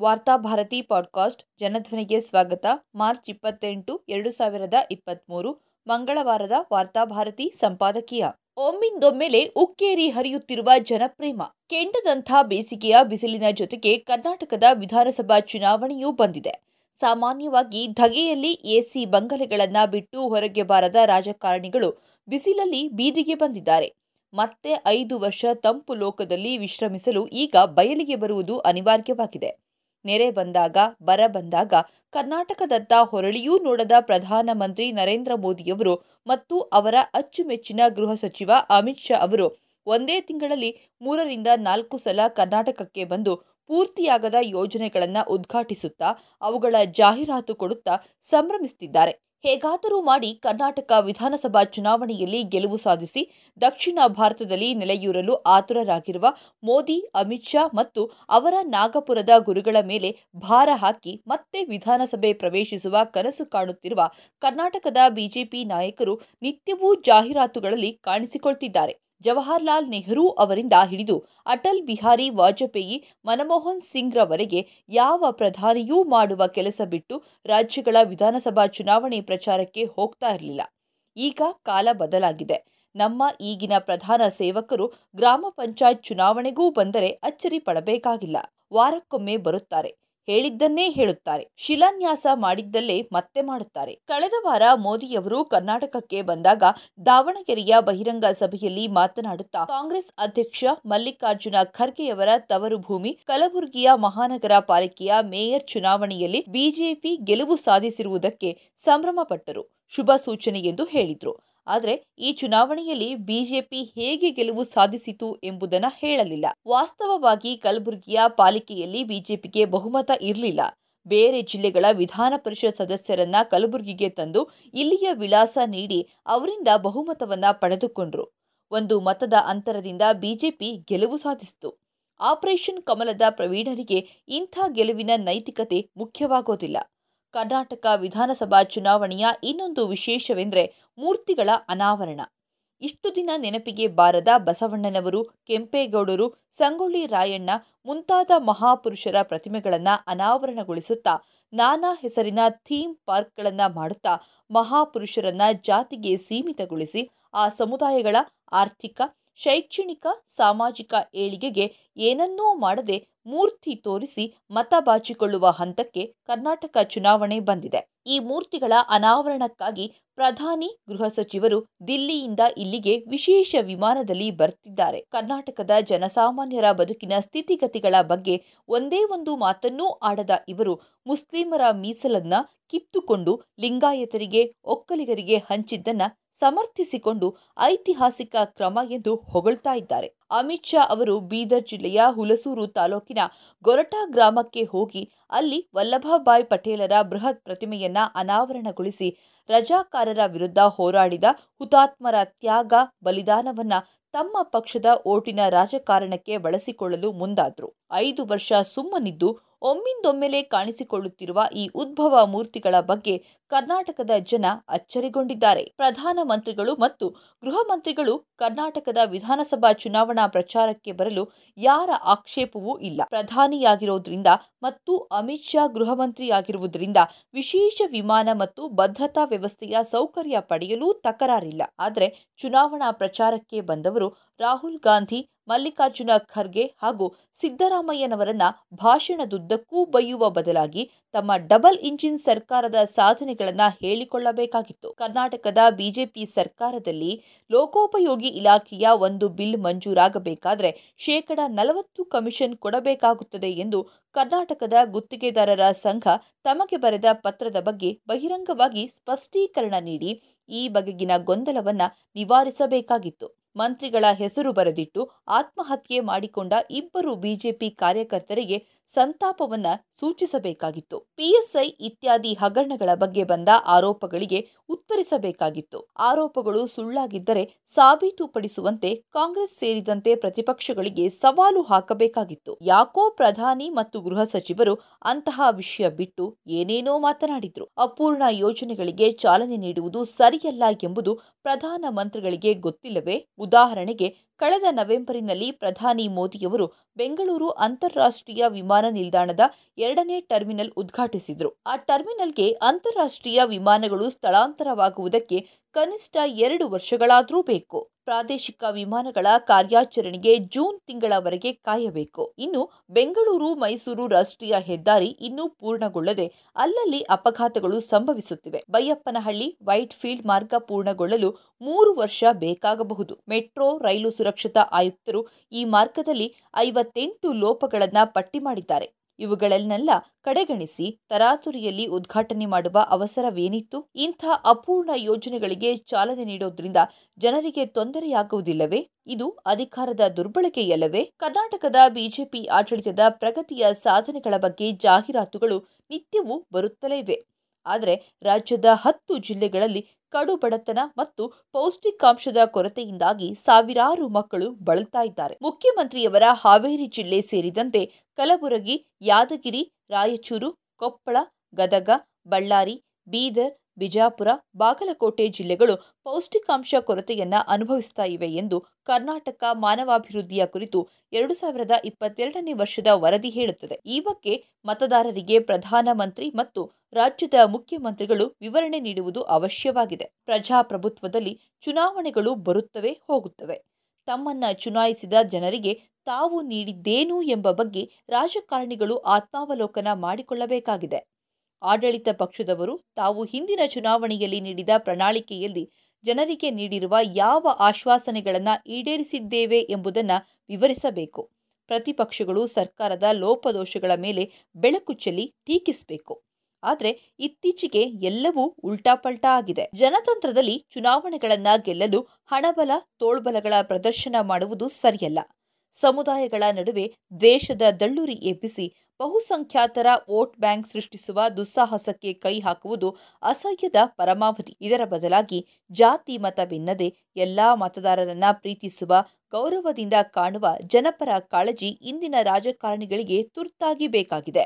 Varthabharati podcast ಜನಧ್ವನಿಗೆ ಸ್ವಾಗತ. March ಇಪ್ಪತ್ತೆಂಟು, ಎರಡು ಸಾವಿರದ ಇಪ್ಪತ್ತ್ಮೂರು ಮಂಗಳವಾರದ ವಾರ್ತಾಭಾರತಿ ಸಂಪಾದಕೀಯ. ಒಮ್ಮಿಂದೊಮ್ಮೆಲೆ ಉಕ್ಕೇರಿ ಹರಿಯುತ್ತಿರುವ ಜನಪ್ರೇಮ. ಕೆಂಡದಂಥ ಬೇಸಿಗೆಯ ಬಿಸಿಲಿನ ಜೊತೆಗೆ ಕರ್ನಾಟಕದ ವಿಧಾನಸಭಾ ಚುನಾವಣೆಯೂ ಬಂದಿದೆ. ಸಾಮಾನ್ಯವಾಗಿ ಧಗೆಯಲ್ಲಿ ಎಸಿ ಬಂಗಲೆಗಳನ್ನು ಬಿಟ್ಟು ಹೊರಗೆ ಬಾರದ ರಾಜಕಾರಣಿಗಳು ಬಿಸಿಲಲ್ಲಿ ಬೀದಿಗೆ ಬಂದಿದ್ದಾರೆ. ಮತ್ತೆ ಐದು ವರ್ಷ ತಂಪು ಲೋಕದಲ್ಲಿ ವಿಶ್ರಮಿಸಲು ಈಗ ಬಯಲಿಗೆ ಬರುವುದು ಅನಿವಾರ್ಯವಾಗಿದೆ. ನೆರೆ ಬಂದಾಗ, ಬರ ಬಂದಾಗ ಕರ್ನಾಟಕದತ್ತ ಹೊರಳಿಯೂ ನೋಡದ ಪ್ರಧಾನಮಂತ್ರಿ ನರೇಂದ್ರ ಮೋದಿಯವರು ಮತ್ತು ಅವರ ಅಚ್ಚುಮೆಚ್ಚಿನ ಗೃಹ ಸಚಿವ ಅಮಿತ್ ಶಾ ಅವರು ಒಂದೇ ತಿಂಗಳಲ್ಲಿ ಮೂರರಿಂದ ನಾಲ್ಕು ಸಲ ಕರ್ನಾಟಕಕ್ಕೆ ಬಂದು ಪೂರ್ತಿಯಾಗದ ಯೋಜನೆಗಳನ್ನು ಉದ್ಘಾಟಿಸುತ್ತಾ ಅವುಗಳ ಜಾಹೀರಾತು ಕೊಡುತ್ತಾ ಸಂಭ್ರಮಿಸುತ್ತಿದ್ದಾರೆ ಹೇಗಾದರೂ ಮಾಡಿ ಕರ್ನಾಟಕ ವಿಧಾನಸಭಾ ಚುನಾವಣೆಯಲ್ಲಿ ಗೆಲುವು ಸಾಧಿಸಿ ದಕ್ಷಿಣ ಭಾರತದಲ್ಲಿ ನೆಲೆಯೂರಲು ಆತುರರಾಗಿರುವ ಮೋದಿ, ಅಮಿತ್ ಶಾ ಮತ್ತು ಅವರ ನಾಗಪುರದ ಗುರುಗಳ ಮೇಲೆ ಭಾರ ಹಾಕಿ ಮತ್ತೆ ವಿಧಾನಸಭೆ ಪ್ರವೇಶಿಸುವ ಕನಸು ಕಾಣುತ್ತಿರುವ ಕರ್ನಾಟಕದ ಬಿಜೆಪಿ ನಾಯಕರು ನಿತ್ಯವೂ ಜಾಹೀರಾತುಗಳಲ್ಲಿ ಕಾಣಿಸಿಕೊಳ್ತಿದ್ದಾರೆ. ಜವಾಹರ್ಲಾಲ್ ನೆಹರೂ ಅವರಿಂದ ಹಿಡಿದು ಅಟಲ್ ಬಿಹಾರಿ ವಾಜಪೇಯಿ, ಮನಮೋಹನ್ ಸಿಂಗ್ರವರೆಗೆ ಯಾವ ಪ್ರಧಾನಿಯೂ ಮಾಡುವ ಕೆಲಸ ಬಿಟ್ಟು ರಾಜ್ಯಗಳ ವಿಧಾನಸಭಾ ಚುನಾವಣೆ ಪ್ರಚಾರಕ್ಕೆ ಹೋಗ್ತಾ ಇರಲಿಲ್ಲ. ಈಗ ಕಾಲ ಬದಲಾಗಿದೆ. ನಮ್ಮ ಈಗಿನ ಪ್ರಧಾನ ಸೇವಕರು ಗ್ರಾಮ ಪಂಚಾಯತ್ ಚುನಾವಣೆಗೂ ಬಂದರೆ ಅಚ್ಚರಿ ಪಡಬೇಕಾಗಿಲ್ಲ. ವಾರಕ್ಕೊಮ್ಮೆ ಬರುತ್ತಾರೆ. ಹೇಳಿದ್ದನ್ನೇ ಹೇಳುತ್ತಾರೆ. ಶಿಲಾನ್ಯಾಸ ಮಾಡಿದ್ದಲ್ಲೇ ಮತ್ತೆ ಮಾಡುತ್ತಾರೆ. ಕಳೆದ ವಾರ ಮೋದಿಯವರು ಕರ್ನಾಟಕಕ್ಕೆ ಬಂದಾಗ ದಾವಣಗೆರೆಯ ಬಹಿರಂಗ ಸಭೆಯಲ್ಲಿ ಮಾತನಾಡುತ್ತಾ ಕಾಂಗ್ರೆಸ್ ಅಧ್ಯಕ್ಷ ಮಲ್ಲಿಕಾರ್ಜುನ ಖರ್ಗೆಯವರ ತವರು ಭೂಮಿ ಕಲಬುರಗಿಯ ಮಹಾನಗರ ಪಾಲಿಕೆಯ ಮೇಯರ್ ಚುನಾವಣೆಯಲ್ಲಿ ಬಿಜೆಪಿ ಗೆಲುವು ಸಾಧಿಸಿರುವುದಕ್ಕೆ ಸಂಭ್ರಮಪಟ್ಟರು. ಶುಭ ಸೂಚನೆ ಎಂದು ಹೇಳಿದ್ರು. ಆದರೆ ಈ ಚುನಾವಣೆಯಲ್ಲಿ ಬಿಜೆಪಿ ಹೇಗೆ ಗೆಲುವು ಸಾಧಿಸಿತು ಎಂಬುದನ್ನು ಹೇಳಲಿಲ್ಲ. ವಾಸ್ತವವಾಗಿ ಕಲಬುರಗಿಯ ಪಾಲಿಕೆಯಲ್ಲಿ ಬಿಜೆಪಿಗೆ ಬಹುಮತ ಇರಲಿಲ್ಲ. ಬೇರೆ ಜಿಲ್ಲೆಗಳ ವಿಧಾನ ಪರಿಷತ್ ಸದಸ್ಯರನ್ನ ಕಲಬುರಗಿಗೆ ತಂದು ಇಲ್ಲಿಯ ವಿಳಾಸ ನೀಡಿ ಅವರಿಂದ ಬಹುಮತವನ್ನ ಪಡೆದುಕೊಂಡ್ರು. ಒಂದು ಮತದ ಅಂತರದಿಂದ ಬಿಜೆಪಿ ಗೆಲುವು ಸಾಧಿಸಿತು. ಆಪರೇಷನ್ ಕಮಲದ ಪ್ರವೀಣರಿಗೆ ಇಂಥ ಗೆಲುವಿನ ನೈತಿಕತೆ ಮುಖ್ಯವಾಗೋದಿಲ್ಲ. ಕರ್ನಾಟಕ ವಿಧಾನಸಭಾ ಚುನಾವಣೆಯ ಇನ್ನೊಂದು ವಿಶೇಷವೆಂದರೆ ಮೂರ್ತಿಗಳ ಅನಾವರಣ. ಇಷ್ಟು ದಿನ ನೆನಪಿಗೆ ಬಾರದ ಬಸವಣ್ಣನವರು, ಕೆಂಪೇಗೌಡರು, ಸಂಗೊಳ್ಳಿ ರಾಯಣ್ಣ ಮುಂತಾದ ಮಹಾಪುರುಷರ ಪ್ರತಿಮೆಗಳನ್ನು ಅನಾವರಣಗೊಳಿಸುತ್ತಾ, ನಾನಾ ಹೆಸರಿನ ಥೀಮ್ ಪಾರ್ಕ್ಗಳನ್ನು ಮಾಡುತ್ತಾ ಮಹಾಪುರುಷರನ್ನ ಜಾತಿಗೆ ಸೀಮಿತಗೊಳಿಸಿ ಆ ಸಮುದಾಯಗಳ ಆರ್ಥಿಕ ಶೈಕ್ಷಣಿಕ, ಸಾಮಾಜಿಕ ಏಳಿಗೆಗೆ ಏನನ್ನೂ ಮಾಡದೆ ಮೂರ್ತಿ ತೋರಿಸಿ ಮತ ಬಾಚಿಕೊಳ್ಳುವ ಹಂತಕ್ಕೆ ಕರ್ನಾಟಕ ಚುನಾವಣೆ ಬಂದಿದೆ. ಈ ಮೂರ್ತಿಗಳ ಅನಾವರಣಕ್ಕಾಗಿ ಪ್ರಧಾನಿ, ಗೃಹ ಸಚಿವರು ದಿಲ್ಲಿಯಿಂದ ಇಲ್ಲಿಗೆ ವಿಶೇಷ ವಿಮಾನದಲ್ಲಿ ಬರ್ತಿದ್ದಾರೆ. ಕರ್ನಾಟಕದ ಜನಸಾಮಾನ್ಯರ ಬದುಕಿನ ಸ್ಥಿತಿಗತಿಗಳ ಬಗ್ಗೆ ಒಂದೇ ಒಂದು ಮಾತನ್ನೂ ಆಡದ ಇವರು ಮುಸ್ಲಿಮರ ಮೀಸಲನ್ನ ಕಿತ್ತುಕೊಂಡು ಲಿಂಗಾಯತರಿಗೆ, ಒಕ್ಕಲಿಗರಿಗೆ ಹಂಚಿದ್ದನ್ನ ಸಮರ್ಥಿಸಿಕೊಂಡು ಐತಿಹಾಸಿಕ ಕ್ರಮ ಎಂದು ಹೊಗಳ್ತಾ ಇದ್ದಾರೆ. ಅಮಿತ್ ಶಾ ಅವರು ಬೀದರ್ ಜಿಲ್ಲೆಯ ಹುಲಸೂರು ತಾಲೂಕಿನ ಗೊರಟಾ ಗ್ರಾಮಕ್ಕೆ ಹೋಗಿ ಅಲ್ಲಿ ವಲ್ಲಭಭಾಯ್ ಪಟೇಲರ ಬೃಹತ್ ಪ್ರತಿಮೆಯನ್ನ ಅನಾವರಣಗೊಳಿಸಿ ರಜಾಕಾರರ ವಿರುದ್ಧ ಹೋರಾಡಿದ ಹುತಾತ್ಮರ ತ್ಯಾಗ ಬಲಿದಾನವನ್ನ ತಮ್ಮ ಪಕ್ಷದ ಓಟಿನ ರಾಜಕಾರಣಕ್ಕೆ ಬಳಸಿಕೊಳ್ಳಲು ಮುಂದಾದ್ರು. ಐದು ವರ್ಷ ಸುಮ್ಮನಿದ್ದು ಒಮ್ಮಿಂದೊಮ್ಮೆಲೆ ಕಾಣಿಸಿಕೊಳ್ಳುತ್ತಿರುವ ಈ ಉದ್ಭವ ಮೂರ್ತಿಗಳ ಬಗ್ಗೆ ಕರ್ನಾಟಕದ ಜನ ಅಚ್ಚರಿಗೊಂಡಿದ್ದಾರೆ. ಪ್ರಧಾನಮಂತ್ರಿಗಳು ಮತ್ತು ಗೃಹ ಮಂತ್ರಿಗಳು ಕರ್ನಾಟಕದ ವಿಧಾನಸಭಾ ಚುನಾವಣಾ ಪ್ರಚಾರಕ್ಕೆ ಬರಲು ಯಾರ ಆಕ್ಷೇಪವೂ ಇಲ್ಲ. ಪ್ರಧಾನಿಯಾಗಿರೋದ್ರಿಂದ ಮತ್ತು ಅಮಿತ್ ಶಾ ಗೃಹ ಮಂತ್ರಿಯಾಗಿರುವುದರಿಂದ ವಿಶೇಷ ವಿಮಾನ ಮತ್ತು ಭದ್ರತಾ ವ್ಯವಸ್ಥೆಯ ಸೌಕರ್ಯ ಪಡೆಯಲು ತಕರಾರಿಲ್ಲ. ಆದರೆ ಚುನಾವಣಾ ಪ್ರಚಾರಕ್ಕೆ ಬಂದವರು ರಾಹುಲ್ ಗಾಂಧಿ, ಮಲ್ಲಿಕಾರ್ಜುನ ಖರ್ಗೆ ಹಾಗೂ ಸಿದ್ದರಾಮಯ್ಯನವರನ್ನ ಭಾಷಣದುದ್ದಕ್ಕೂ ಬೈಯುವ ಬದಲಾಗಿ ತಮ್ಮ ಡಬಲ್ ಇಂಜಿನ್ ಸರ್ಕಾರದ ಸಾಧನೆಗಳನ್ನ ಹೇಳಿಕೊಳ್ಳಬೇಕಾಗಿತ್ತು. ಕರ್ನಾಟಕದ ಬಿಜೆಪಿ ಸರ್ಕಾರದಲ್ಲಿ ಲೋಕೋಪಯೋಗಿ ಇಲಾಖೆಯ ಒಂದು ಬಿಲ್ ಮಂಜೂರಾಗಬೇಕಾದ್ರೆ ಶೇಕಡ ನಲವತ್ತು ಕಮಿಷನ್ ಕೊಡಬೇಕಾಗುತ್ತದೆ ಎಂದು ಕರ್ನಾಟಕದ ಗುತ್ತಿಗೆದಾರರ ಸಂಘ ತಮಗೆ ಬರೆದ ಪತ್ರದ ಬಗ್ಗೆ ಬಹಿರಂಗವಾಗಿ ಸ್ಪಷ್ಟೀಕರಣ ನೀಡಿ ಈ ಬಗೆಗಿನ ಗೊಂದಲವನ್ನ ನಿವಾರಿಸಬೇಕಾಗಿತ್ತು. ಮಂತ್ರಿಗಳ ಹೆಸರು ಬರೆದಿಟ್ಟು ಆತ್ಮಹತ್ಯೆ ಮಾಡಿಕೊಂಡ ಇಬ್ಬರು ಬಿಜೆಪಿ ಕಾರ್ಯಕರ್ತರಿಗೆ ಸಂತಾಪವನ್ನ ಸೂಚಿಸಬೇಕಾಗಿತ್ತು. ಪಿಎಸ್ಐ ಇತ್ಯಾದಿ ಹಗರಣಗಳ ಬಗ್ಗೆ ಬಂದ ಆರೋಪಗಳಿಗೆ ಉತ್ತರಿಸಬೇಕಾಗಿತ್ತು. ಆರೋಪಗಳು ಸುಳ್ಳಾಗಿದ್ದರೆ ಸಾಬೀತುಪಡಿಸುವಂತೆ ಕಾಂಗ್ರೆಸ್ ಸೇರಿದಂತೆ ಪ್ರತಿಪಕ್ಷಗಳಿಗೆ ಸವಾಲು ಹಾಕಬೇಕಾಗಿತ್ತು. ಯಾಕೋ ಪ್ರಧಾನಿ ಮತ್ತು ಗೃಹ ಸಚಿವರು ಅಂತಹ ವಿಷಯ ಬಿಟ್ಟು ಏನೇನೋ ಮಾತನಾಡಿದ್ರು. ಅಪೂರ್ಣ ಯೋಜನೆಗಳಿಗೆ ಚಾಲನೆ ನೀಡುವುದು ಸರಿಯಲ್ಲ ಎಂಬುದು ಪ್ರಧಾನ ಮಂತ್ರಿಗಳಿಗೆ ಗೊತ್ತಿಲ್ಲವೇ? ಉದಾಹರಣೆಗೆ ಕಳೆದ ನವೆಂಬರಿನಲ್ಲಿ ಪ್ರಧಾನಿ ಮೋದಿಯವರು ಬೆಂಗಳೂರು ಅಂತಾರಾಷ್ಟ್ರೀಯ ವಿಮಾನ ನಿಲ್ದಾಣದ ಎರಡನೇ ಟರ್ಮಿನಲ್ ಉದ್ಘಾಟಿಸಿದರು. ಆ ಟರ್ಮಿನಲ್ಗೆ ಅಂತಾರಾಷ್ಟ್ರೀಯ ವಿಮಾನಗಳು ಸ್ಥಳಾಂತರವಾಗುವುದಕ್ಕೆ ಕನಿಷ್ಠ ಎರಡು ವರ್ಷಗಳಾದರೂ ಬೇಕು. ಪ್ರಾದೇಶಿಕ ವಿಮಾನಗಳ ಕಾರ್ಯಾಚರಣೆಗೆ ಜೂನ್ ತಿಂಗಳವರೆಗೆ ಕಾಯಬೇಕು. ಇನ್ನು ಬೆಂಗಳೂರು, ಮೈಸೂರು ರಾಷ್ಟ್ರೀಯ ಹೆದ್ದಾರಿ ಇನ್ನೂ ಪೂರ್ಣಗೊಳ್ಳದೆ ಅಲ್ಲಲ್ಲಿ ಅಪಘಾತಗಳು ಸಂಭವಿಸುತ್ತಿವೆ. ಬೈಯಪ್ಪನಹಳ್ಳಿ ವೈಟ್ ಫೀಲ್ಡ್ ಮಾರ್ಗ ಪೂರ್ಣಗೊಳ್ಳಲು ಮೂರು ವರ್ಷ ಬೇಕಾಗಬಹುದು. ಮೆಟ್ರೋ, ರೈಲು ಸುರಕ್ಷತಾ ಆಯುಕ್ತರು ಈ ಮಾರ್ಗದಲ್ಲಿ ಐವತ್ತೆಂಟು ಲೋಪಗಳನ್ನು ಪಟ್ಟಿ ಮಾಡಿದ್ದಾರೆ. ಇವುಗಳನ್ನೆಲ್ಲ ಕಡೆಗಣಿಸಿ ತರಾತುರಿಯಲ್ಲಿ ಉದ್ಘಾಟನೆ ಮಾಡುವ ಅವಸರವೇನಿತ್ತು? ಇಂಥ ಅಪೂರ್ಣ ಯೋಜನೆಗಳಿಗೆ ಚಾಲನೆ ನೀಡೋದ್ರಿಂದ ಜನರಿಗೆ ತೊಂದರೆಯಾಗುವುದಿಲ್ಲವೇ? ಇದು ಅಧಿಕಾರದ ದುರ್ಬಳಕೆಯಲ್ಲವೇ? ಕರ್ನಾಟಕದ ಬಿಜೆಪಿ ಆಡಳಿತದ ಪ್ರಗತಿಯ ಸಾಧನೆಗಳ ಬಗ್ಗೆ ಜಾಹೀರಾತುಗಳು ನಿತ್ಯವೂ ಬರುತ್ತಲೇ ಇವೆ. ಆದರೆ ರಾಜ್ಯದ ಹತ್ತು ಜಿಲ್ಲೆಗಳಲ್ಲಿ ಕಡು ಬಡತನ ಮತ್ತು ಪೌಷ್ಟಿಕಾಂಶದ ಕೊರತೆಯಿಂದಾಗಿ ಸಾವಿರಾರು ಮಕ್ಕಳು ಬಳಲ್ತಾ ಇದ್ದಾರೆ. ಮುಖ್ಯಮಂತ್ರಿಯವರ ಹಾವೇರಿ ಜಿಲ್ಲೆ ಸೇರಿದಂತೆ ಕಲಬುರಗಿ, ಯಾದಗಿರಿ, ರಾಯಚೂರು, ಕೊಪ್ಪಳ, ಗದಗ, ಬಳ್ಳಾರಿ, ಬೀದರ್ ಬಿಜಾಪುರ, ಬಾಗಲಕೋಟೆ ಜಿಲ್ಲೆಗಳು ಪೌಷ್ಟಿಕಾಂಶ ಕೊರತೆಯನ್ನ ಅನುಭವಿಸ್ತಾ ಇವೆ ಎಂದು ಕರ್ನಾಟಕ ಮಾನವಾಭಿವೃದ್ಧಿಯ ಕುರಿತು ಎರಡು ಸಾವಿರದ ಇಪ್ಪತ್ತೆರಡನೇ ವರ್ಷದ ವರದಿ ಹೇಳುತ್ತದೆ. ಈ ಬಗ್ಗೆ ಮತದಾರರಿಗೆ ಪ್ರಧಾನಮಂತ್ರಿ ಮತ್ತು ರಾಜ್ಯದ ಮುಖ್ಯಮಂತ್ರಿಗಳು ವಿವರಣೆ ನೀಡುವುದು ಅವಶ್ಯವಾಗಿದೆ. ಪ್ರಜಾಪ್ರಭುತ್ವದಲ್ಲಿ ಚುನಾವಣೆಗಳು ಬರುತ್ತವೆ, ಹೋಗುತ್ತವೆ. ತಮ್ಮನ್ನ ಚುನಾಯಿಸಿದ ಜನರಿಗೆ ತಾವು ನೀಡಿದ್ದೇನು ಎಂಬ ಬಗ್ಗೆ ರಾಜಕಾರಣಿಗಳು ಆತ್ಮಾವಲೋಕನ ಮಾಡಿಕೊಳ್ಳಬೇಕಾಗಿದೆ. ಆಡಳಿತ ಪಕ್ಷದವರು ತಾವು ಹಿಂದಿನ ಚುನಾವಣೆಯಲ್ಲಿ ನೀಡಿದ ಪ್ರಣಾಳಿಕೆಯಲ್ಲಿ ಜನರಿಗೆ ನೀಡಿರುವ ಯಾವ ಆಶ್ವಾಸನೆಗಳನ್ನು ಈಡೇರಿಸಿದ್ದೇವೆ ಎಂಬುದನ್ನು ವಿವರಿಸಬೇಕು. ಪ್ರತಿಪಕ್ಷಗಳು ಸರ್ಕಾರದ ಲೋಪದೋಷಗಳ ಮೇಲೆ ಬೆಳಕು ಚೆಲ್ಲಿ ಟೀಕಿಸಬೇಕು. ಆದರೆ ಇತ್ತೀಚೆಗೆ ಎಲ್ಲವೂ ಉಲ್ಟಾಪಲ್ಟಾ ಆಗಿದೆ. ಜನತಂತ್ರದಲ್ಲಿ ಚುನಾವಣೆಗಳನ್ನು ಗೆಲ್ಲಲು ಹಣಬಲ, ತೋಳ್ಬಲಗಳ ಪ್ರದರ್ಶನ ಮಾಡುವುದು ಸರಿಯಲ್ಲ. ಸಮುದಾಯಗಳ ನಡುವೆ ದೇಶದ ದಳ್ಳುರಿ ಎಬ್ಬಿಸಿ ಬಹುಸಂಖ್ಯಾತರ ವೋಟ್ ಬ್ಯಾಂಕ್ ಸೃಷ್ಟಿಸುವ ದುಸ್ಸಾಹಸಕ್ಕೆ ಕೈ ಹಾಕುವುದು ಅಸಹ್ಯದ ಪರಮಾವಧಿ. ಇದರ ಬದಲಾಗಿ ಜಾತಿ ಮತವಿನ್ನದೆ ಎಲ್ಲಾ ಮತದಾರರನ್ನ ಪ್ರೀತಿಸುವ, ಗೌರವದಿಂದ ಕಾಣುವ ಜನಪರ ಕಾಳಜಿ ಇಂದಿನ ರಾಜಕಾರಣಿಗಳಿಗೆ ತುರ್ತಾಗಿ ಬೇಕಾಗಿದೆ.